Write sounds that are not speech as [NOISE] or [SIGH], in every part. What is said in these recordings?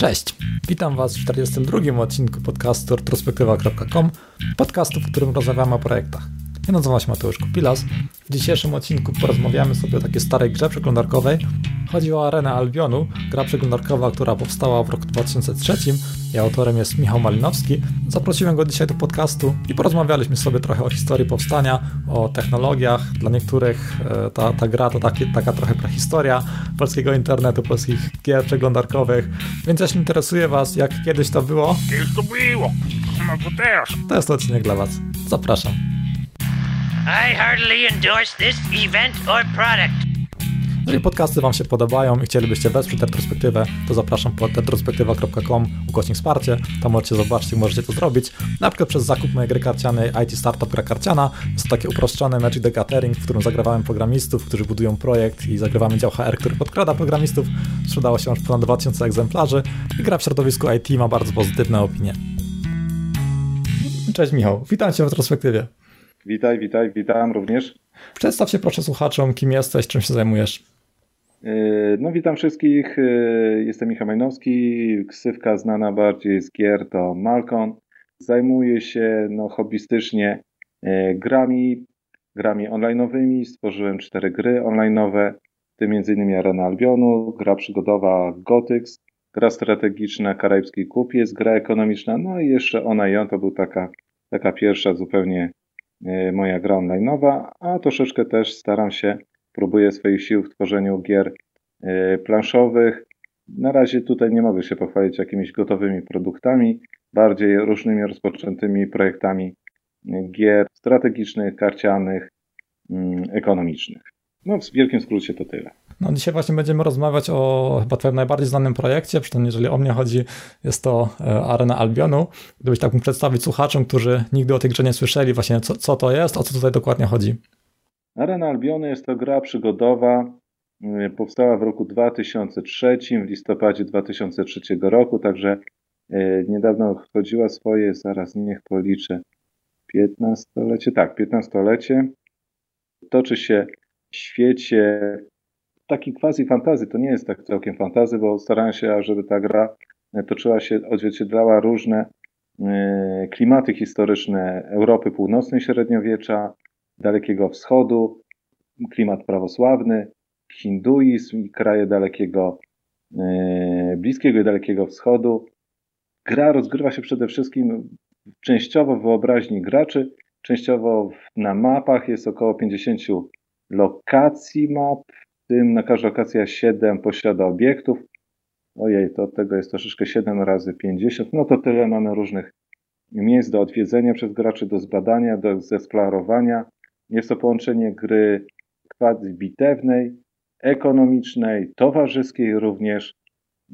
Cześć, witam Was w 42 odcinku podcastu retrospektywa.com, podcastu, w którym rozmawiamy o projektach. Ja nazywam się Mateusz Kupilas. W dzisiejszym odcinku porozmawiamy sobie o takiej starej grze przeglądarkowej. Chodzi o Arenę Albionu, gra przeglądarkowa, która powstała w roku 2003. I autorem jest Michał Malinowski. Zaprosiłem go dzisiaj do podcastu i porozmawialiśmy sobie trochę o historii powstania, o technologiach. Dla niektórych e, ta, ta gra to taki, taka trochę prehistoria polskiego internetu, polskich gier przeglądarkowych. Więc jeśli interesuje Was, jak kiedyś to było, Kiedyś to było, no to teraz. to jest odcinek dla Was. Zapraszam. I heartily endorse this event or product. Jeżeli podcasty Wam się podobają i chcielibyście wesprzeć retrospektywę, to zapraszam pod retrospektywa.com ukośnik wsparcie. Tam możecie zobaczyć, jak możecie to zrobić. Na przykład przez zakup mojej gry karcianej IT Startup Gra Karciana. Jest to takie uproszczone Magic the Gathering, w którym zagrywamy programistów, którzy budują projekt i zagrywamy dział HR, który podkrada programistów. Sprzedało się już ponad 2000 egzemplarzy i gra w środowisku IT ma bardzo pozytywne opinie. Cześć Michał, witam Cię w retrospektywie. Witaj, witaj, witam również. Przedstaw się proszę słuchaczom, kim jesteś, czym się zajmujesz. Yy, No witam wszystkich, Yy, jestem Michał Majnowski, ksywka znana bardziej z gier to Malkon. Zajmuję się no, hobbystycznie yy, grami, grami online'owymi, stworzyłem cztery gry online'owe, w tym m.in. Arena Albionu, gra przygodowa Gothics, gra strategiczna Karaibski Kupiec, gra ekonomiczna, no i jeszcze Ona i On to był taka, taka pierwsza zupełnie moja gra online'owa, a troszeczkę też staram się próbuję swoich sił w tworzeniu gier y, planszowych. Na razie tutaj nie mogę się pochwalić jakimiś gotowymi produktami, bardziej różnymi rozpoczętymi projektami y, gier strategicznych, karcianych, mm, ekonomicznych. No w wielkim skrócie to tyle. No, dzisiaj właśnie będziemy rozmawiać o chyba twoim najbardziej znanym projekcie, przy tym jeżeli o mnie chodzi, jest to e, Arena Albionu. Gdybyś tak mógł przedstawić słuchaczom, którzy nigdy o tej grze nie słyszeli, właśnie co, co to jest, o co tutaj dokładnie chodzi. Arena Albiony jest to gra przygodowa. y, Powstała w roku 2003, w listopadzie 2003 roku, także y, niedawno chodziła swoje, zaraz niech policzę, 15-lecie, tak, 15-lecie. Toczy się w świecie taki quasi fantazy, to nie jest tak całkiem fantazy, bo starałem się, ażeby ta gra y, toczyła się, odzwierciedlała różne klimaty historyczne Europy Północnej Średniowiecza, Dalekiego Wschodu, klimat prawosławny, hinduizm i kraje dalekiego, e, Bliskiego i Dalekiego Wschodu. Gra rozgrywa się przede wszystkim częściowo w wyobraźni graczy, częściowo na mapach. Jest około 50 lokacji map, w tym na każda lokacja 7 posiada obiektów. Ojej, to od tego jest troszeczkę 7 razy 50. No to tyle mamy różnych miejsc do odwiedzenia przez graczy, do zbadania, do zeksplorowania. Jest to połączenie gry quasi-bitewnej, ekonomicznej, towarzyskiej również.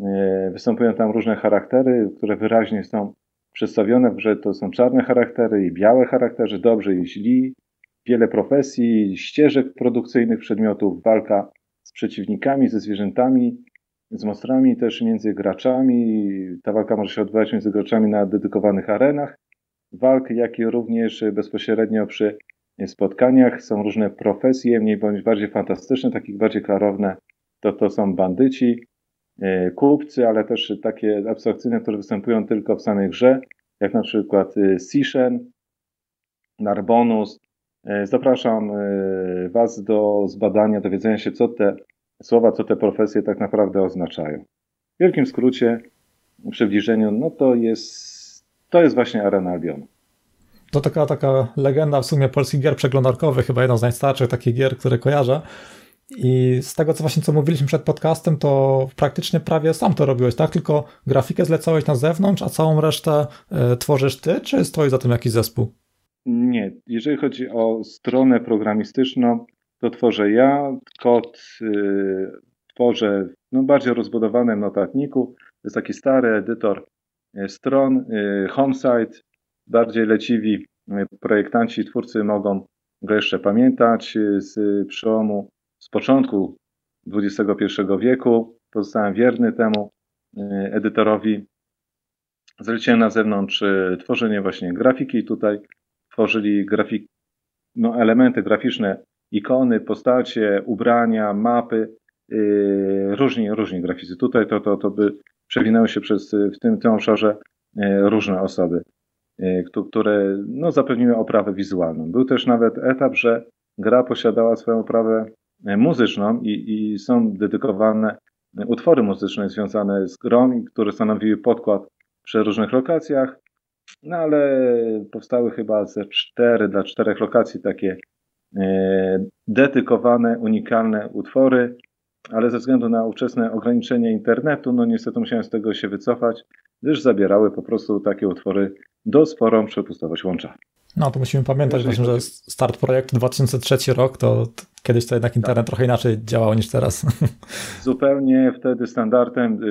E, Występują tam różne charaktery, które wyraźnie są przedstawione w grze. To są czarne charaktery i białe charaktery, dobrzy i źli. Wiele profesji, ścieżek produkcyjnych przedmiotów, walka z przeciwnikami, ze zwierzętami, z monstrami, też między graczami. Ta walka może się odbywać między graczami na dedykowanych arenach walk, jak i również bezpośrednio przy spotkaniach. Są różne profesje, mniej bądź bardziej fantastyczne, takich bardziej klarowne. To, to są bandyci, e, kupcy, ale też takie abstrakcyjne, które występują tylko w samej grze, jak na przykład e, Sishen, Narbonus. E, Zapraszam Was do zbadania, dowiedzenia się, co te słowa, co te profesje tak naprawdę oznaczają. W wielkim skrócie, przybliżeniu, no to jest, to jest właśnie Arena Albionu. To taka, taka legenda w sumie polskich gier przeglądarkowych, chyba jedna z najstarszych takich gier, które kojarzę. I z tego, co właśnie co mówiliśmy przed podcastem, to praktycznie prawie sam to robiłeś, tak? Tylko grafikę zlecałeś na zewnątrz, a całą resztę e, tworzysz ty, czy stoi za tym jakiś zespół? Nie, jeżeli chodzi o stronę programistyczną, to tworzę ja, kod y, tworzę w no, bardziej rozbudowanym notatniku. To jest taki stary edytor y, stron, y, homesite. Bardziej leciwi y, projektanci, twórcy mogą go jeszcze pamiętać y, z przełomu, z początku XXI wieku. Pozostałem wierny temu y, edytorowi. Zleciłem na zewnątrz tworzenie właśnie grafiki. Tutaj tworzyli grafik, no, elementy graficzne, ikony, postacie, ubrania, mapy, yy, różni, różni graficy. Tutaj to, to, to by przewinęły się przez, w tym, tym obszarze różne osoby, które no, zapewniły oprawę wizualną. Był też nawet etap, że gra posiadała swoją oprawę muzyczną i, i są dedykowane utwory muzyczne związane z grą, które stanowiły podkład przy różnych lokacjach. No ale powstały chyba ze cztery dla czterech lokacji takie e, dedykowane, unikalne utwory, ale ze względu na ówczesne ograniczenie internetu, no niestety musiałem z tego się wycofać, gdyż zabierały po prostu takie utwory do sporą przepustowość łącza. No to musimy pamiętać właśnie, że start projektu 2003 rok, to kiedyś to jednak internet tak. trochę inaczej działał niż teraz. [LAUGHS] Zupełnie wtedy standardem,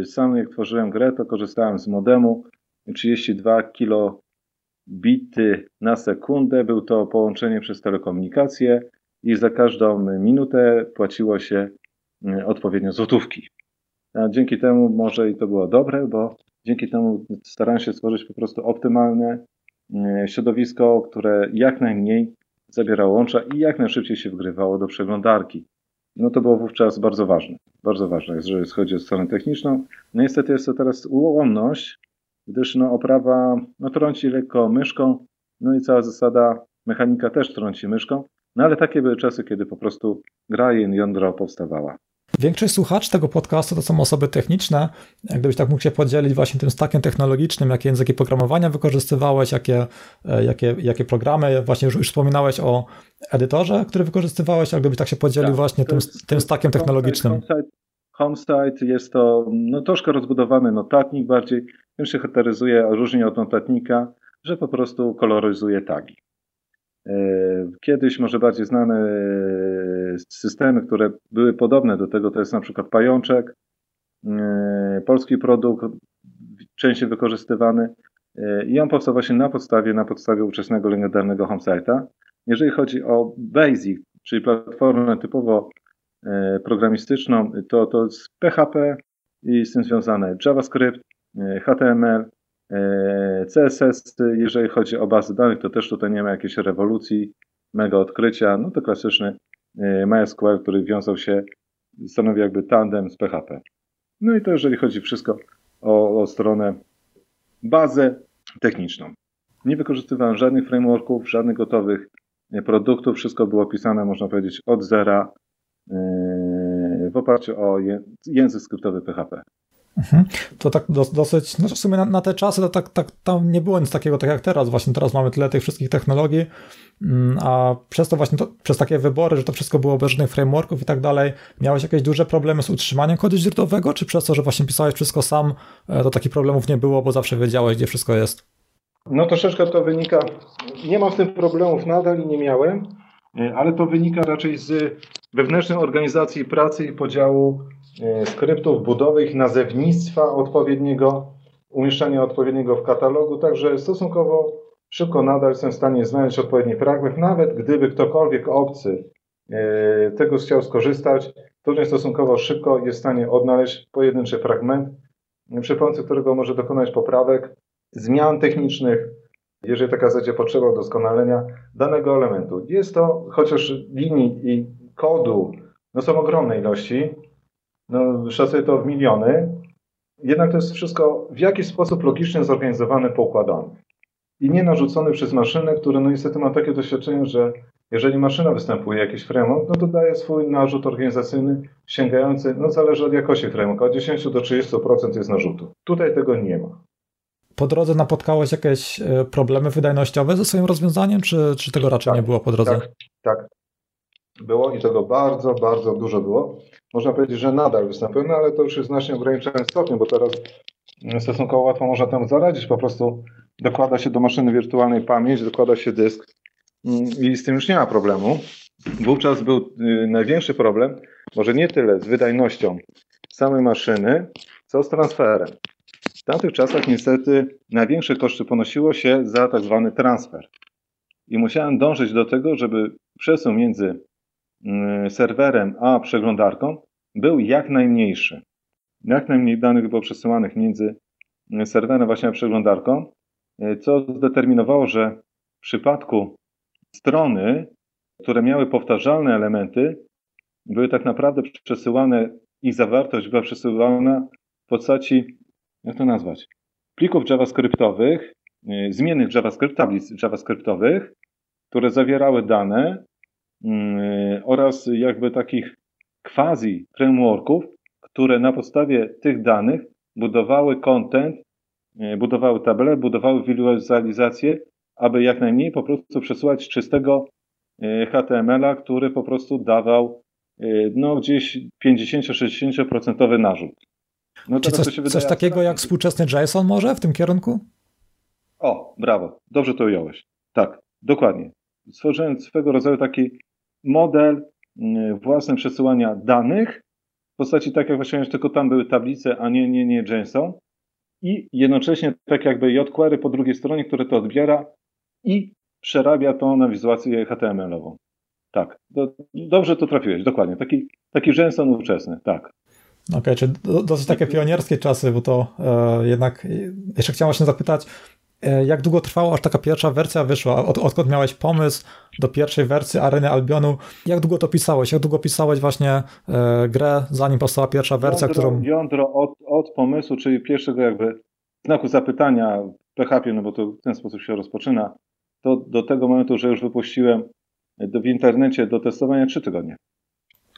y, sam jak tworzyłem grę, to korzystałem z modemu 32 kilobity na sekundę. Był to połączenie przez telekomunikację i za każdą minutę płaciło się y, odpowiednio złotówki. A dzięki temu może i to było dobre, bo dzięki temu starałem się stworzyć po prostu optymalne y, środowisko, które jak najmniej zabierało łącza i jak najszybciej się wgrywało do przeglądarki. No to było wówczas bardzo ważne. Bardzo ważne, jeżeli chodzi o stronę techniczną. No niestety jest to teraz ułomność, gdyż no, oprawa no, trąci lekko myszką, no i cała zasada mechanika też trąci myszką, no ale takie były czasy, kiedy po prostu gra i jądro powstawała. Większość słuchaczy tego podcastu to są osoby techniczne. Gdybyś tak mógł się podzielić właśnie tym stackiem technologicznym, jakie języki programowania wykorzystywałeś, jakie, e, jakie, jakie programy, właśnie już, już wspominałeś o edytorze, który wykorzystywałeś, a gdybyś tak się podzielił tak, właśnie tym, jest, tym stackiem technologicznym. Homesite, homesite jest to no, troszkę rozbudowany notatnik bardziej, tym się charakteryzuje, różni od notatnika, że po prostu koloryzuje tagi. E, kiedyś może bardziej znane e, systemy, które były podobne do tego, to jest na przykład pajączek, e, polski produkt, częściej wykorzystywany i on powstał właśnie na podstawie, na podstawie ówczesnego legendarnego homesite'a. Jeżeli chodzi o BASIC, czyli platformę typowo programistyczną, to, to jest PHP i z tym związane JavaScript, HTML, E, CSS, jeżeli chodzi o bazy danych, to też tutaj nie ma jakiejś rewolucji, mega odkrycia. No to klasyczny e, MySQL, który wiązał się, stanowi jakby tandem z PHP. No i to jeżeli chodzi wszystko o, o stronę bazę techniczną. Nie wykorzystywałem żadnych frameworków, żadnych gotowych e, produktów. Wszystko było pisane, można powiedzieć, od zera w oparciu o język skryptowy PHP. Mhm. To tak dosyć, no w sumie na, na, te czasy to tak, tak, tam nie było nic takiego tak jak teraz. Właśnie teraz mamy tyle tych wszystkich technologii, mm, a przez to właśnie, to, przez takie wybory, że to wszystko było bez żadnych frameworków i tak dalej, miałeś jakieś duże problemy z utrzymaniem kodu źródłowego, czy przez to, że właśnie pisałeś wszystko sam, e, to takich problemów nie było, bo zawsze wiedziałeś, gdzie wszystko jest? No troszeczkę to wynika, nie mam z tym problemów nadal i nie miałem, e, ale to wynika raczej z wewnętrznej organizacji pracy i podziału skryptów, budowy ich nazewnictwa odpowiedniego, umieszczania odpowiedniego w katalogu, także stosunkowo szybko nadal jestem w stanie znaleźć odpowiedni fragment, nawet gdyby ktokolwiek obcy e, tego chciał skorzystać, to stosunkowo szybko jest w stanie odnaleźć pojedynczy fragment, przy pomocy którego może dokonać poprawek, zmian technicznych, jeżeli taka będzie potrzeba doskonalenia danego elementu. Jest to, chociaż linii i kodu no są ogromne ilości, no, szacuję to w miliony, jednak to jest wszystko w jakiś sposób logicznie zorganizowane, poukładane. I nie narzucone przez maszynę, które no niestety ma takie doświadczenie, że jeżeli maszyna występuje, jakiś framework, no to daje swój narzut organizacyjny sięgający, no zależy od jakości frameworka, od 10 do 30% jest narzutu. Tutaj tego nie ma. Po drodze napotkałeś jakieś e, problemy wydajnościowe ze swoim rozwiązaniem, czy, czy tego raczej tak, nie było po drodze? Tak, tak. Było i tego bardzo, bardzo dużo było można powiedzieć, że nadal występują, no ale to już jest znacznie ograniczonym stopniu, bo teraz stosunkowo łatwo można temu zaradzić. Po prostu dokłada się do maszyny wirtualnej pamięć, dokłada się dysk mm, i z tym już nie ma problemu. Wówczas był y, największy problem, może nie tyle z wydajnością samej maszyny, co z transferem. W tamtych czasach niestety największe koszty ponosiło się za tak zwany transfer. I musiałem dążyć do tego, żeby przesył między serwerem a przeglądarką był jak najmniejszy. Jak najmniej danych było przesyłanych między y, serwerem właśnie a przeglądarką, y, co zdeterminowało, że w przypadku strony, które miały powtarzalne elementy, były tak naprawdę przesyłane, ich zawartość była przesyłana w postaci, jak to nazwać, plików JavaScriptowych, y, zmiennych JavaScript, tablic JavaScriptowych, które zawierały dane y, oraz jakby takich quasi frameworków, które na podstawie tych danych budowały content, y, budowały table, budowały wizualizację, aby jak najmniej po prostu przesyłać czystego HTML-a, który po prostu dawał no gdzieś 50-60% narzut. No Czy coś, coś takiego jak współczesny JSON może w tym kierunku? O, brawo, dobrze to ująłeś. Tak, dokładnie. Stworzyłem swego rodzaju taki model mm, własny przesyłania danych w postaci tak jak właśnie, że tylko tam były tablice, a nie, nie, nie JSON i jednocześnie tak jakby jQuery po drugiej stronie, które to odbiera i przerabia to na wizualizację HTML-ową. Tak, do, dobrze to trafiłeś, dokładnie. Taki, taki JSON ówczesny, tak. Okej, okay, czy dosyć takie pionierskie czasy, bo to e, jednak, jeszcze chciałem właśnie zapytać, e, jak długo trwało, aż taka pierwsza wersja wyszła? Od, odkąd miałeś pomysł do pierwszej wersji Areny Albionu? Jak długo to pisałeś? Jak długo pisałeś właśnie e, grę, zanim powstała pierwsza wersja, jądro, którą... Jądro od, od pomysłu, czyli pierwszego jakby znaku zapytania w PHP, no bo to w ten sposób się rozpoczyna, to do tego momentu, że już wypuściłem w internecie do testowania trzy tygodnie.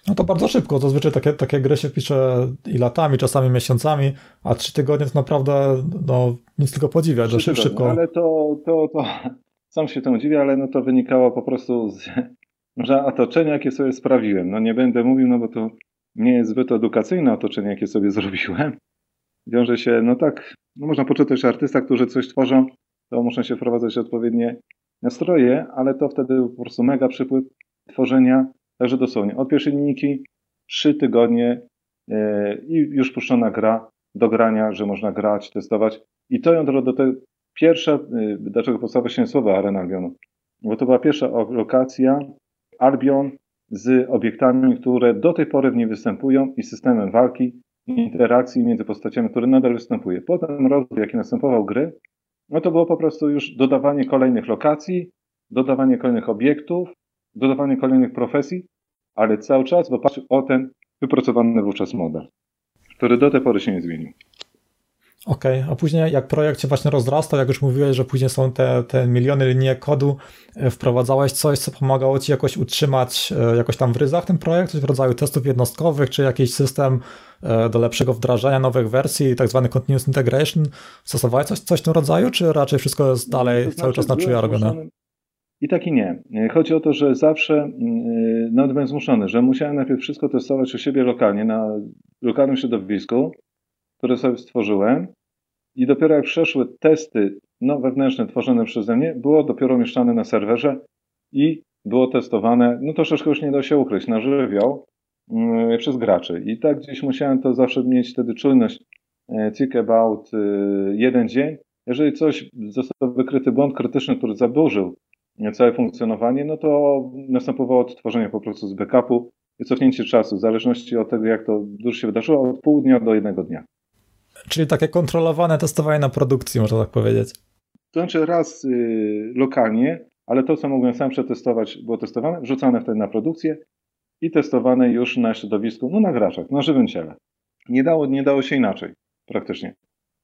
No to bardzo szybko. Zazwyczaj takie, takie gry się pisze i latami, czasami miesiącami, a trzy tygodnie to naprawdę no, nic tylko podziwiać, że tygodnie, szybko. Ale to, to, to [LAUGHS] sam się temu dziwię, ale no to wynikało po prostu z [LAUGHS] że otoczenia, jakie sobie sprawiłem. No nie będę mówił, no bo to nie jest zbyt edukacyjne otoczenie, jakie sobie zrobiłem. Wiąże się, no tak, no można poczytać artysta, którzy coś tworzą, to muszą się wprowadzać odpowiednie nastroje, ale to wtedy po prostu mega przypływ tworzenia Także dosłownie od pierwszej linijki trzy tygodnie e, i już puszczona gra do grania, że można grać, testować. I to jądro do tej pierwsza, e, dlaczego powstała się słowa Arena Albionu? Bo to była pierwsza lokacja Albion z obiektami, które do tej pory w niej występują i systemem walki, interakcji między postaciami, który nadal występuje. Potem rozwój, jaki następował gry, no to było po prostu już dodawanie kolejnych lokacji, dodawanie kolejnych obiektów, dodawanie kolejnych profesji, ale cały czas w oparciu o ten wypracowany wówczas model, który do tej pory się nie zmienił. Okej, okay. a później jak projekt się właśnie rozrastał, jak już mówiłeś, że później są te, te miliony linii kodu, e, wprowadzałeś coś, co pomagało ci jakoś utrzymać e, jakoś tam w ryzach ten projekt, coś w rodzaju testów jednostkowych, czy jakiś system e, do lepszego wdrażania nowych wersji, tak zwany continuous integration. Stosowałeś coś, coś w tym rodzaju, czy raczej wszystko jest dalej to znaczy, cały czas na czuja robione? I tak i nie. Chodzi o to, że zawsze mm, nawet byłem zmuszony, że musiałem najpierw wszystko testować u siebie lokalnie, na lokalnym środowisku, które sobie stworzyłem. I dopiero jak przeszły testy no, wewnętrzne tworzone przeze mnie, było dopiero umieszczane na serwerze i było testowane, no troszeczkę już nie da się ukryć, na żywioł yy, przez graczy. I tak gdzieś musiałem to zawsze mieć wtedy czujność, yy, think about yy, jeden dzień. Jeżeli coś został wykryty błąd krytyczny, który zaburzył całe funkcjonowanie, no to następowało odtworzenie po prostu z backupu i cofnięcie czasu, w zależności od tego, jak to dużo się wydarzyło, od pół dnia do jednego dnia. Czyli takie kontrolowane testowanie na produkcji, można tak powiedzieć. To znaczy raz y, lokalnie, ale to, co mogłem sam przetestować, było testowane, wrzucane wtedy na produkcję i testowane już na środowisku, no na graczach, na żywym ciele. Nie dało, nie dało się inaczej, praktycznie.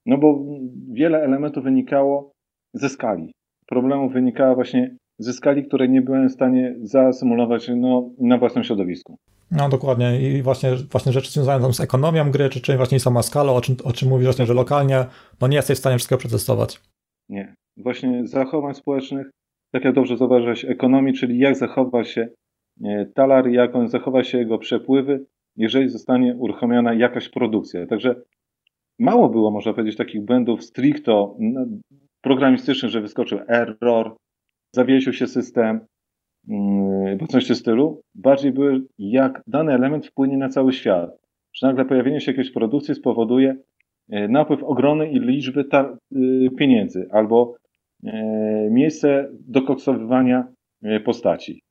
No bo wiele elementów wynikało ze skali. Problemów wynikało właśnie zyskali, które nie byłem w stanie zasymulować no, na własnym środowisku. No dokładnie i właśnie, właśnie rzeczy związane z ekonomią gry, czy, właśnie sama skala, o czym, o czym mówisz właśnie, że lokalnie no nie jesteś w stanie wszystkiego przetestować. Nie. Właśnie zachowań społecznych, tak jak dobrze zauważyłeś, ekonomii, czyli jak zachowa się e, talar, jak on zachowa się jego przepływy, jeżeli zostanie uruchomiona jakaś produkcja. Także mało było, można powiedzieć, takich błędów stricto programistycznych, że wyskoczył error, zawiesił się system, mm, bo coś w stylu, bardziej były jak dany element wpłynie na cały świat. Że nagle pojawienie się jakiejś produkcji spowoduje e, napływ ogromnej liczby y, pieniędzy albo e, miejsce do koksowywania e, postaci.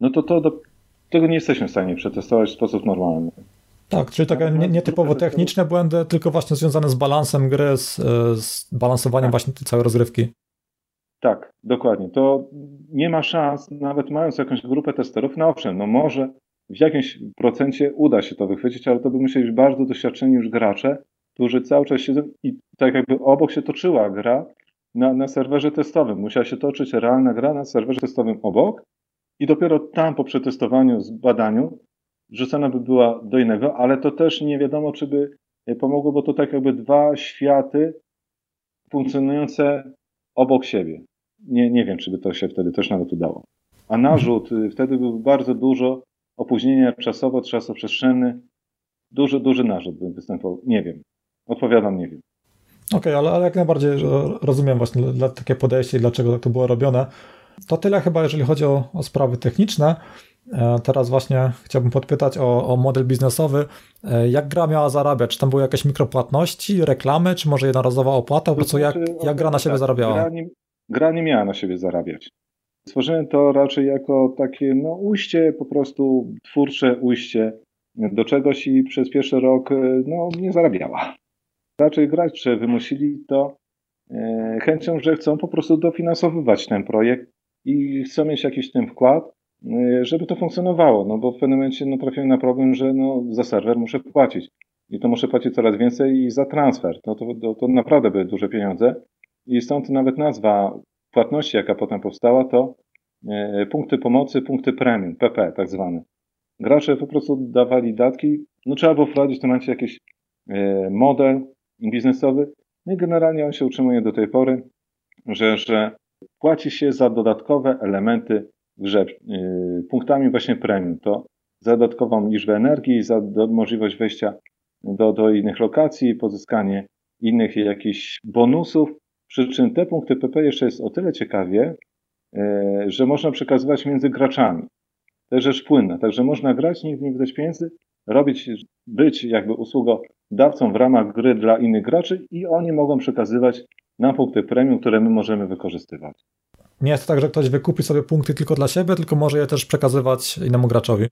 No to, to do, tego nie jesteśmy w stanie przetestować w sposób normalny. Tak, czyli takie nietypowo techniczne błędy, tylko właśnie związane z balansem gry, z, z balansowaniem tak. właśnie tej całej rozgrywki. Tak, dokładnie. To nie ma szans, nawet mając jakąś grupę testerów, no owszem, no może w jakimś procencie uda się to wychwycić, ale to by musieli być bardzo doświadczeni już gracze, którzy cały czas siedzą i tak jakby obok się toczyła gra na, na serwerze testowym. Musiała się toczyć realna gra na serwerze testowym obok i dopiero tam po przetestowaniu, zbadaniu wrzucona by była do innego, ale to też nie wiadomo, czy by pomogło, bo to tak jakby dwa światy funkcjonujące obok siebie. Nie, nie wiem, czy by to się wtedy też nawet udało. A narzut y, wtedy był bardzo dużo, opóźnienia czasowo, czasoprzestrzenny, duży, duży narzut by występował. Nie wiem. Odpowiadam, nie wiem. Okej, okay, ale, ale jak najbardziej rozumiem właśnie dla, takie podejście i dlaczego tak to było robione. To tyle chyba, jeżeli chodzi o, o sprawy techniczne. E, teraz właśnie chciałbym podpytać o, o, model biznesowy. E, jak gra miała zarabiać? Czy tam były jakieś mikropłatności, reklamy, czy może jednorazowa opłata? Po prostu jak, znaczy, jak gra na siebie tak, zarabiała? Gra nie, gra nie miała na siebie zarabiać. Stworzyłem to raczej jako takie no, ujście, po prostu twórcze ujście do czegoś i przez pierwszy rok e, no, nie zarabiała. Raczej gracze wymusili to e, chęcią, że chcą po prostu dofinansowywać ten projekt i chcą mieć jakiś ten wkład, e, żeby to funkcjonowało, no bo w pewnym momencie no, trafiłem na problem, że no, za serwer muszę płacić i to muszę płacić coraz więcej i za transfer. No to, to, to naprawdę były duże pieniądze i stąd nawet nazwa płatności, jaka potem powstała, to e, punkty pomocy, punkty premium, PP tak zwane. Gracze po prostu dawali datki, no trzeba było wprowadzić w tym momencie jakiś e, model biznesowy, no i generalnie on się utrzymuje do tej pory, że, że płaci się za dodatkowe elementy grze, e, punktami właśnie premium, to za dodatkową liczbę energii, za możliwość wejścia do, do innych lokacji, pozyskanie innych jakichś bonusów, przy czym te punkty PP jeszcze jest o tyle ciekawie, e, że można przekazywać między graczami. To jest rzecz płynna, także można grać, nigdy nie wydać pieniędzy, robić, być jakby usługodawcą w ramach gry dla innych graczy i oni mogą przekazywać nam punkty premium, które my możemy wykorzystywać. Nie jest to tak, że ktoś wykupi sobie punkty tylko dla siebie, tylko może je też przekazywać innemu graczowi.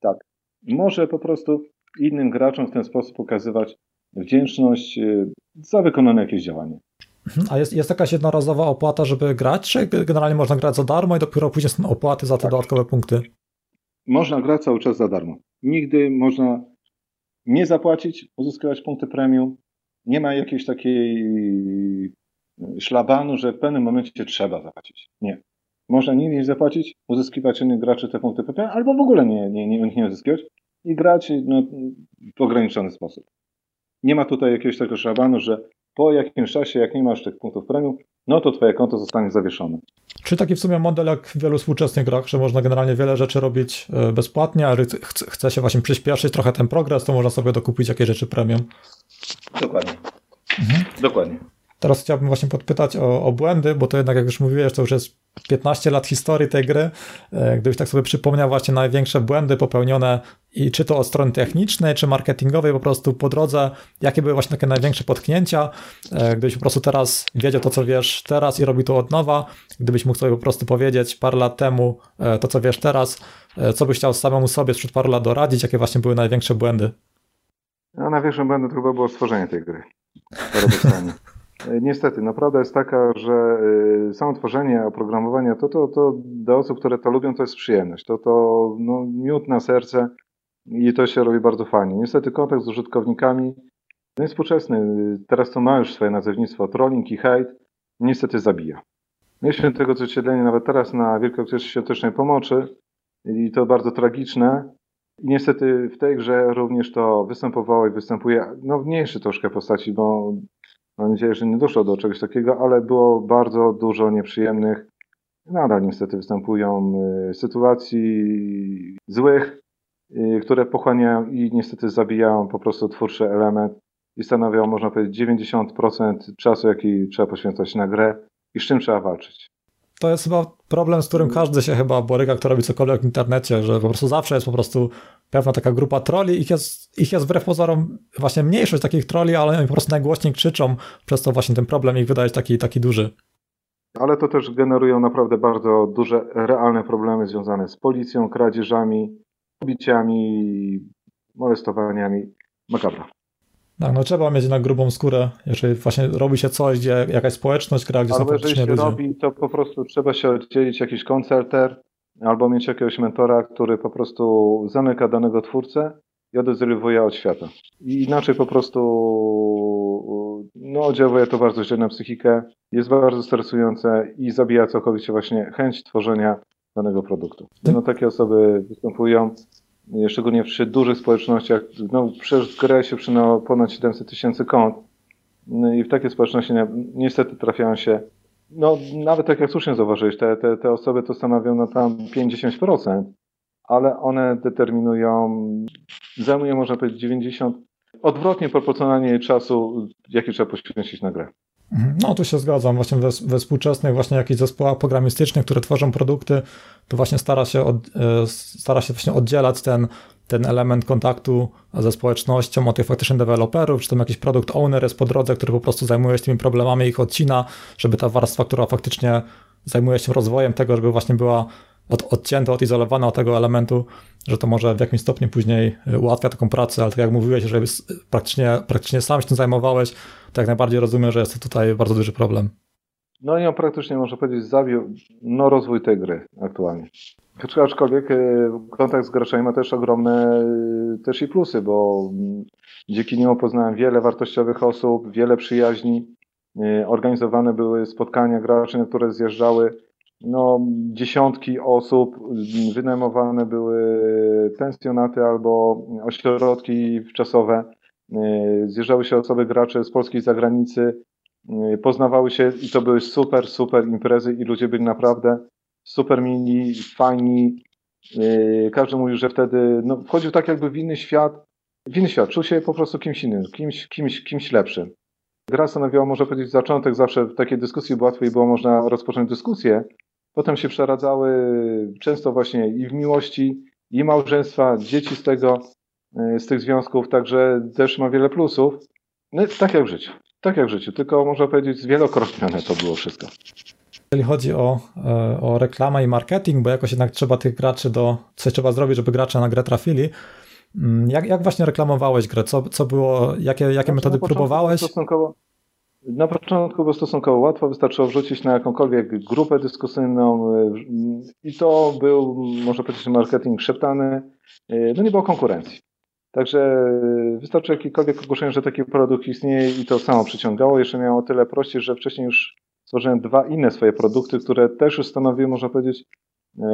Tak. Może po prostu innym graczom w ten sposób pokazywać wdzięczność e, za wykonane jakieś działanie. Mhm. A jest, jest jakaś jednorazowa opłata, żeby grać, czy generalnie można grać za darmo i dopiero później są opłaty za te tak. dodatkowe punkty? Można grać cały czas za darmo. Nigdy można nie zapłacić, uzyskiwać punkty premium. Nie ma jakiejś takiej szlabanu, że w pewnym momencie trzeba zapłacić. Nie. Można nigdy nie zapłacić, uzyskiwać innych graczy te punkty PP, albo w ogóle nie, nie, nie, nie uzyskiwać i grać no, w ograniczony sposób. Nie ma tutaj jakiegoś takiego szlabanu, że po jakimś czasie, jak nie masz tych punktów premium, no to twoje konto zostanie zawieszone. Czy taki w sumie model jak w wielu współczesnych grach, że można generalnie wiele rzeczy robić e, bezpłatnie, ale chce się właśnie przyspieszyć trochę ten progres, to można sobie dokupić jakieś rzeczy premium. Dokładnie. Mhm. Dokładnie. Teraz chciałbym właśnie podpytać o, o, błędy, bo to jednak, jak już mówiłeś, to już jest 15 lat historii tej gry. E, gdybyś tak sobie przypomniał właśnie największe błędy popełnione i czy to od strony technicznej, czy marketingowej po prostu po drodze, jakie były właśnie takie największe potknięcia, e, gdybyś po prostu teraz wiedział to, co wiesz teraz i robił to od nowa, gdybyś mógł sobie po prostu powiedzieć parę lat temu e, to, co wiesz teraz, co byś chciał samemu sobie sprzed paru lat doradzić, jakie właśnie były największe błędy? No, największym błędem to chyba było stworzenie tej gry. [LAUGHS] E, niestety, no prawda jest taka, że e, samo tworzenie oprogramowania, to, to, to dla osób, które to lubią, to jest przyjemność. To, to no, miód na serce i to się robi bardzo fajnie. Niestety kontakt z użytkownikami no jest współczesny. Teraz to ma już swoje nazewnictwo, trolling i hate, niestety zabija. Mieliśmy tego odzwierciedlenie nawet teraz na Wielkopolskiej Świątecznej Pomocy i to bardzo tragiczne. I niestety w tej grze również to występowało i występuje no, w mniejszej troszkę postaci, bo Mam nadzieję, że nie doszło do czegoś takiego, ale było bardzo dużo nieprzyjemnych, nadal niestety występują y, sytuacji złych, y, które pochłaniają i niestety zabijają po prostu twórczy element i stanowią, można powiedzieć, 90% czasu, jaki trzeba poświęcać na grę i z czym trzeba walczyć to jest chyba problem, z którym każdy się chyba boryka, kto robi cokolwiek w internecie, że po prostu zawsze jest po prostu pewna taka grupa troli, ich jest, ich jest wbrew pozorom właśnie mniejszość takich troli, ale oni po prostu najgłośniej krzyczą, przez to właśnie ten problem ich wydaje taki, taki duży. Ale to też generują naprawdę bardzo duże, realne problemy związane z policją, kradzieżami, pobiciami, molestowaniami. Makabra. Tak, no trzeba mieć na grubą skórę, jeżeli właśnie robi się coś, gdzie jakaś społeczność gra, gdzie albo są faktycznie ludzie. Jeżeli się robi, to po prostu trzeba się oddzielić jakiś koncerter, albo mieć jakiegoś mentora, który po prostu zamyka danego twórcę i odrezerwuje od świata. I inaczej po prostu no, oddziałuje to bardzo źle na psychikę, jest bardzo stresujące i zabija całkowicie właśnie chęć tworzenia danego produktu. No takie osoby występują, szczególnie przy dużych społecznościach, no grę się przynało ponad 700 tysięcy kont no i w takie społeczności niestety trafiają się no, nawet tak jak słusznie zauważyłeś, te, te, te osoby to stanowią no tam 50%, ale one determinują, zajmują można powiedzieć 90, odwrotnie proporcjonalnie czasu, jaki trzeba poświęcić na grę. Mhm. No tu się zgadzam, właśnie we, we współczesnych właśnie jakichś zespołach programistycznych, które tworzą produkty, to właśnie stara się, od, e, stara się właśnie oddzielać ten, ten element kontaktu ze społecznością od tych faktycznie deweloperów, czy tam jakiś produkt owner jest po drodze, który po prostu zajmuje się tymi problemami ich odcina, żeby ta warstwa, która faktycznie zajmuje się rozwojem tego, żeby właśnie była od, odcięta, odizolowana od tego elementu, że to może w jakimś stopniu później y, ułatwia taką pracę, ale tak jak mówiłeś, że praktycznie, praktycznie sam się tym zajmowałeś, to jak najbardziej rozumiem, że jest to tutaj bardzo duży problem. No i on praktycznie, można powiedzieć, zabił no, rozwój tej gry aktualnie. Aczkolwiek y, kontakt z graczami ma też ogromne y, też i plusy, bo mm, dzięki niemu poznałem wiele wartościowych osób, wiele przyjaźni. Organizowane były spotkania graczy, na które zjeżdżały no, dziesiątki osób, wynajmowane były pensjonaty albo ośrodki wczasowe. Zjeżdżały się osoby gracze z polskiej zagranicy, poznawały się i to były super, super imprezy i ludzie byli naprawdę super mili, fajni. Każdy mówił, że wtedy no, wchodził tak jakby w inny świat, w inny świat, czuł się po prostu kimś innym, kimś, kimś, kimś lepszym. Gra stanowiła, można powiedzieć, zaczątek zawsze w takiej dyskusji łatwiej było można rozpocząć dyskusję, Potem się przeradzały często właśnie i w miłości, i małżeństwa, dzieci z tego, e, z tych związków, także też ma wiele plusów. No, tak jak w życiu. Tak jak w życiu, tylko można powiedzieć zwielokrotnione to było wszystko. Jeżeli chodzi o, e, o reklamę i marketing, bo jakoś jednak trzeba tych graczy do, coś trzeba zrobić, żeby gracze na grę trafili. Mm, jak, jak właśnie reklamowałeś grę? Co, co było, jakie, jakie metody próbowałeś? Stosunkowo, na początku było stosunkowo łatwo, wystarczyło wrzucić na jakąkolwiek grupę dyskusyjną i to był, można powiedzieć, marketing szeptany. No nie było konkurencji. Także wystarczy jakiekolwiek ogłoszenie, że taki produkt istnieje i to samo przyciągało. Jeszcze miało tyle prościej, że wcześniej już stworzyłem dwa inne swoje produkty, które też już stanowiły, można powiedzieć,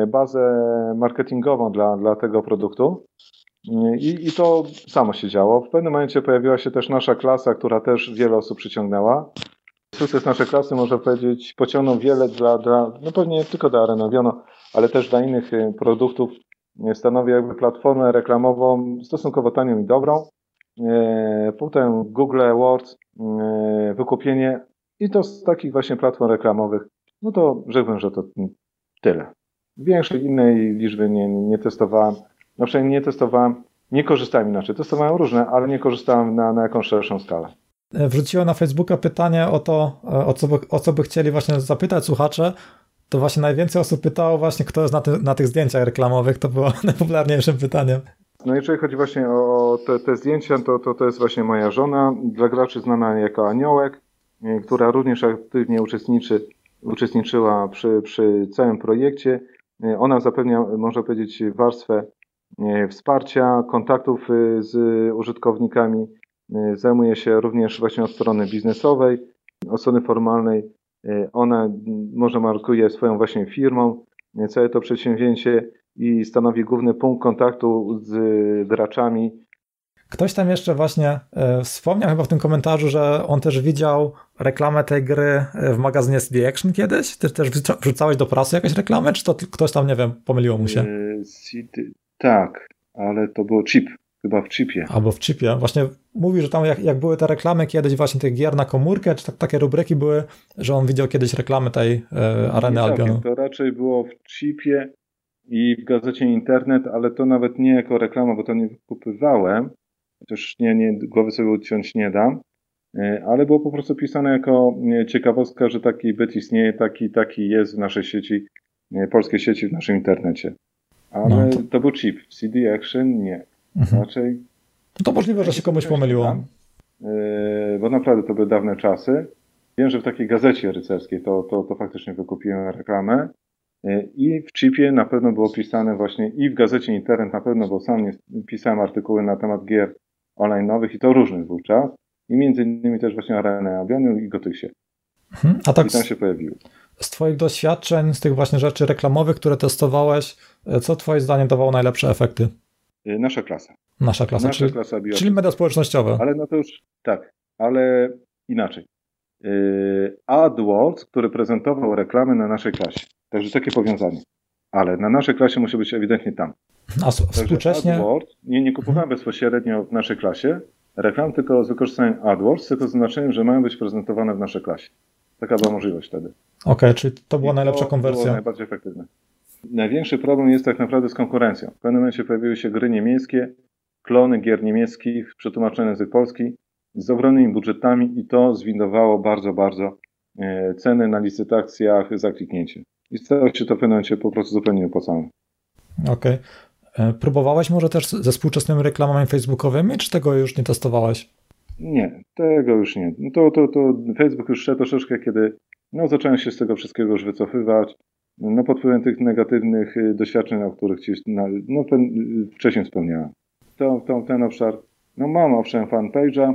bazę marketingową dla, dla tego produktu. I, I to samo się działo. W pewnym momencie pojawiła się też nasza klasa, która też wiele osób przyciągnęła. Sukces naszej klasy, można powiedzieć, pociągnął wiele dla, dla no pewnie nie tylko dla Arenaviono, ale też dla innych y, produktów. Stanowi jakby platformę reklamową stosunkowo tanią i dobrą. E, potem Google Awards, e, wykupienie i to z takich właśnie platform reklamowych. No to rzekłbym, że to tyle. Większej innej liczby nie, nie testowałem. No przynajmniej nie testowałem, nie korzystałem inaczej. Testowałem różne, ale nie korzystałem na, na jakąś szerszą skalę. E, wrzuciłem na Facebooka pytanie o to, o co, by, o co by chcieli właśnie zapytać słuchacze. To właśnie najwięcej osób pytało właśnie, kto jest na, ty, na tych zdjęciach reklamowych. To było [LAUGHS] najpopularniejszym pytaniem. No jeżeli chodzi właśnie o te, te zdjęcia, to, to to jest właśnie moja żona, dla graczy znana jako Aniołek, e, która również aktywnie uczestniczy, uczestniczyła przy, przy całym projekcie. Ona zapewnia, można powiedzieć, warstwę E, wsparcia, kontaktów e, z użytkownikami. E, zajmuje się również właśnie od strony biznesowej, od strony formalnej. Ona może markuje swoją właśnie firmą, całe to przedsięwzięcie i stanowi główny punkt kontaktu z graczami. Ktoś tam jeszcze właśnie wspomniał chyba w tym komentarzu, że on też widział reklamę tej gry w magazynie CD Action kiedyś. Ty też wrzucałeś do prasy jakąś reklamę, czy to ktoś tam, nie wiem, pomyliło mu się? CD, tak, ale to było chip, chyba w chipie. Albo w chipie. Właśnie mówi, że tam jak, jak były te reklamy kiedyś właśnie tych gier na komórkę, czy tak, takie rubryki były, że on widział kiedyś reklamy tej e, Areny nie Albionu. To raczej było w chipie i w gazecie Internet, ale to nawet nie jako reklama, bo to nie kupywałem, chociaż nie, nie, głowy sobie uciąć nie dam, e, ale było po prostu pisane jako e, ciekawostka, że taki byt istnieje, taki, taki jest w naszej sieci, e, polskiej sieci w naszym internecie. Ale no, to... to... był chip. CD Action nie. Mhm. Raczej. No to możliwe, że się komuś pomyliło. Yy, bo naprawdę to były dawne czasy. Wiem, że w takiej gazecie rycerskiej to, to, to faktycznie wykupiłem reklamę. Y, I w chipie na pewno było pisane właśnie i w gazecie Internet na pewno, bo sam nie, pisałem artykuły na temat gier online'owych i to różnych wówczas. I między innymi też właśnie Arena Avionu i Gotyksie. Mhm. A tak I tam się pojawiły. Z Twoich doświadczeń, z tych właśnie rzeczy reklamowych, które testowałeś, e, co Twoim zdaniem dawało najlepsze efekty? Y, Nasza klasa. Nasza klasa, Nasza czyli, klasa czyli media społecznościowe. Ale no to już tak, ale inaczej. Yy, AdWords, który prezentował reklamy na naszej klasie. Także takie powiązanie. Ale na naszej klasie musi być ewidentnie tam. A współcześnie, AdWords, nie, nie kupowałem bezpośrednio w naszej klasie reklam, tylko z wykorzystaniem AdWords, tylko z znaczeniem, że mają być prezentowane w naszej klasie. Taka była możliwość wtedy. okej, czyli to była I najlepsza to Było konwersja. najbardziej efektywne. Największy problem jest tak naprawdę z konkurencją. W pewnym momencie pojawiły się gry niemieckie, klony gier niemieckich, przetłumaczone na język polski, z ogromnymi budżetami i to zwindowało bardzo, bardzo e, ceny na licytacjach za kliknięcie. I stało się to w pewnym momencie po prostu zupełnie nieopłacalne. Okej. E, Próbowałeś może też ze współczesnymi reklamami facebookowymi, czy tego już nie testowałeś? Nie, tego już nie. No to, to, to Facebook już szedł troszeczkę, kiedy no, zacząłem się z tego wszystkiego już wycofywać. No, pod wpływem tych negatywnych y, doświadczeń, o których ci no, ten, y, wcześniej wspomniałem. To, to, ten obszar, no mam owszem fanpage'a,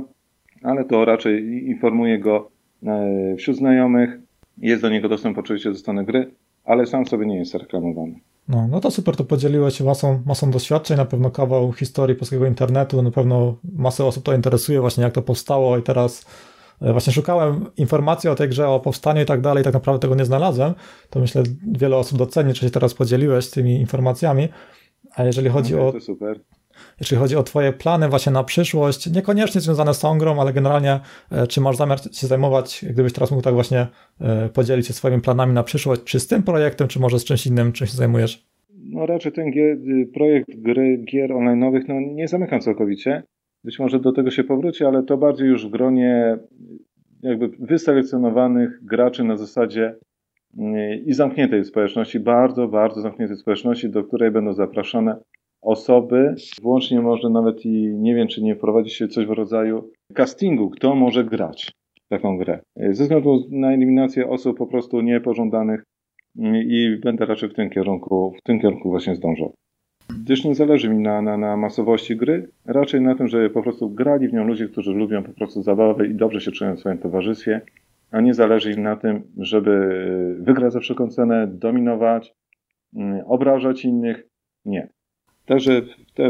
ale to raczej i- informuję go e, wśród znajomych. Jest do niego dostęp oczywiście ze strony gry, ale sam sobie nie jest reklamowany. No, no to super, to podzieliłeś się masą, masą doświadczeń, na pewno kawał historii polskiego internetu, na pewno masę osób to interesuje właśnie jak to powstało i teraz właśnie szukałem informacji o tej grze, o powstaniu i tak dalej, tak naprawdę tego nie znalazłem, to myślę wiele osób doceni, czy się teraz podzieliłeś tymi informacjami, a jeżeli chodzi o To super. Jeśli chodzi o Twoje plany właśnie na przyszłość, niekoniecznie związane z tą grą, ale generalnie e, czy masz zamiar się zajmować, gdybyś teraz mógł tak właśnie e, podzielić się swoimi planami na przyszłość, czy z tym projektem, czy może z czymś innym, czym się zajmujesz? No raczej ten gier, y, projekt gry, gier online'owych no, nie zamykam całkowicie. Być może do tego się powróci, ale to bardziej już w gronie jakby wyselekcjonowanych graczy na zasadzie y, i zamkniętej społeczności, bardzo, bardzo zamkniętej społeczności, do której będą zapraszane osoby. Włącznie może nawet i nie wiem, czy nie wprowadzi się coś w rodzaju castingu, kto może grać taką grę. Ze względu na eliminację osób po prostu niepożądanych i będę raczej w tym kierunku, w tym kierunku właśnie zdążał. Gdyż nie zależy mi na, na, na masowości gry, raczej na tym, żeby po prostu grali w nią ludzie, którzy lubią po prostu zabawę i dobrze się czują w swoim towarzystwie, a nie zależy im na tym, żeby wygrać za wszelką cenę, dominować, mm, obrażać innych. Nie. Także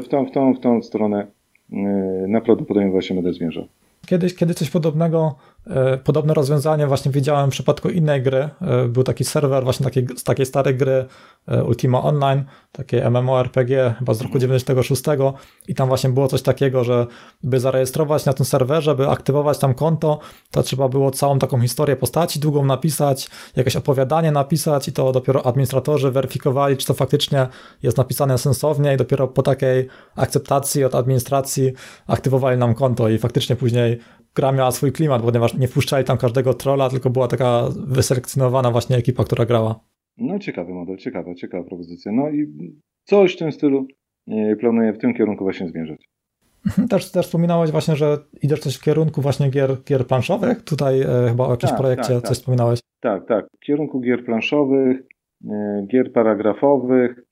w, tą, w, tą, w tą stronę yy, najprawdopodobniej właśnie będę zmierzał. Kiedyś, kiedyś coś podobnego, e, podobne rozwiązanie właśnie widziałem w przypadku innej gry. E, Był taki serwer właśnie takiej, z takiej starej gry Ultima Online, takie MMORPG chyba z roku 96 i tam właśnie było coś takiego, że by zarejestrować na tym serwerze, by aktywować tam konto, to trzeba było całą taką historię postaci długą napisać, jakieś opowiadanie napisać i to dopiero administratorzy weryfikowali, czy to faktycznie jest napisane sensownie i dopiero po takiej akceptacji od administracji aktywowali nam konto i faktycznie później gra miała swój klimat, ponieważ nie wpuszczali tam każdego trolla, tylko była taka wyselekcjonowana właśnie ekipa, która grała. No ciekawy model, ciekawa, ciekawa propozycja. No i coś w tym stylu yy, planuję w tym kierunku właśnie zmierzać. [LAUGHS] Też, też wspominałeś właśnie, że idziesz coś w kierunku właśnie gier, gier planszowych. Tutaj e, chyba o jakimś Tak, projekcie tak, coś tak. wspominałeś. Tak, tak. W kierunku gier planszowych, y, gier paragrafowych,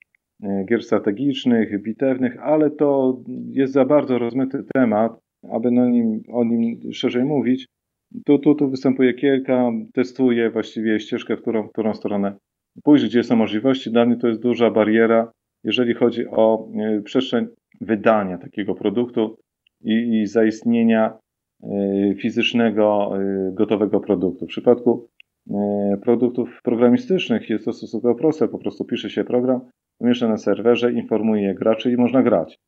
gier strategicznych, bitewnych, ale to jest za bardzo rozmyty temat, aby na nim, o nim szerzej mówić. Tu, tu, tu występuje kilka, testuję właściwie ścieżkę, w którą, w którą stronę pójść, gdzie są możliwości. Dla mnie to jest duża bariera, jeżeli chodzi o y, przestrzeń wydania takiego produktu i, i zaistnienia y, fizycznego, y, gotowego produktu. W przypadku e, produktów programistycznych jest to stosunkowo proste. Po prostu pisze się program, umieszcza na serwerze, informuje graczy i można grać.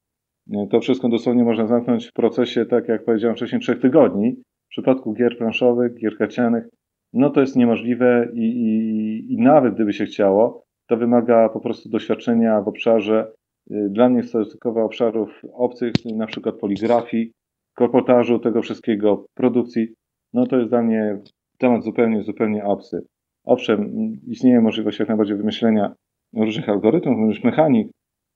E, To wszystko dosłownie można zamknąć w procesie, tak jak powiedziałem wcześniej, trzech tygodni. W przypadku gier planszowych, gier kacianych, no to jest niemożliwe i, i, i nawet gdyby się chciało, to wymaga po prostu doświadczenia w obszarze, y, dla mnie stosunkowo obszarów obcych, na przykład poligrafii, kolportażu, tego wszystkiego, produkcji. No to jest dla mnie temat zupełnie, zupełnie obcy. Owszem, m, istnieje możliwość jak najbardziej wymyślenia różnych algorytmów, różnych mechanik,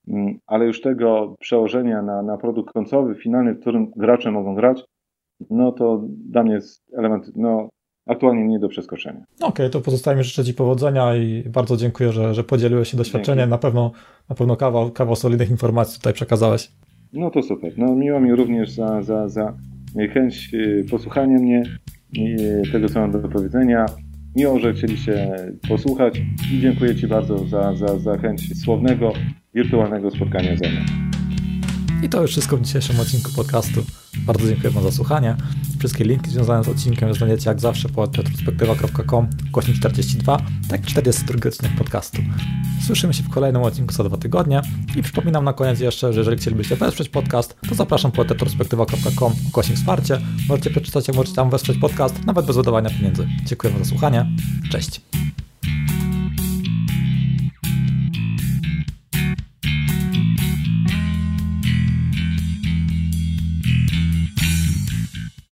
m, ale już tego przełożenia na, na produkt końcowy, finalny, w którym gracze mogą grać, no to dla mnie jest element no, aktualnie nie do przeskoczenia. Okej, okay, to pozostaje życzę Ci powodzenia i bardzo dziękuję, że, że podzieliłeś się doświadczeniem. Na pewno, na pewno kawał, kawał solidnych informacji tutaj przekazałeś. No to super. No miło mi również za, za, za chęć y, posłuchania mnie i tego, co mam do powiedzenia. Miło, że chcieliście posłuchać i dziękuję Ci bardzo za, za, za chęć słownego, wirtualnego spotkania ze mną. I to już wszystko w dzisiejszym odcinku podcastu. Bardzo dziękuję Wam za słuchanie. Wszystkie linki związane z odcinkiem znajdziecie jak zawsze po retrospektywa.com głośnik 42, tak 42 odcinek podcastu. Słyszymy się w kolejnym odcinku za dwa tygodnie i przypominam na koniec jeszcze, że jeżeli chcielibyście wesprzeć podcast, to zapraszam po retrospektywa.com głośnik wsparcie. Możecie przeczytać, jak możecie tam wesprzeć podcast, nawet bez wydawania pieniędzy. Dziękuję Wam za słuchanie. Cześć.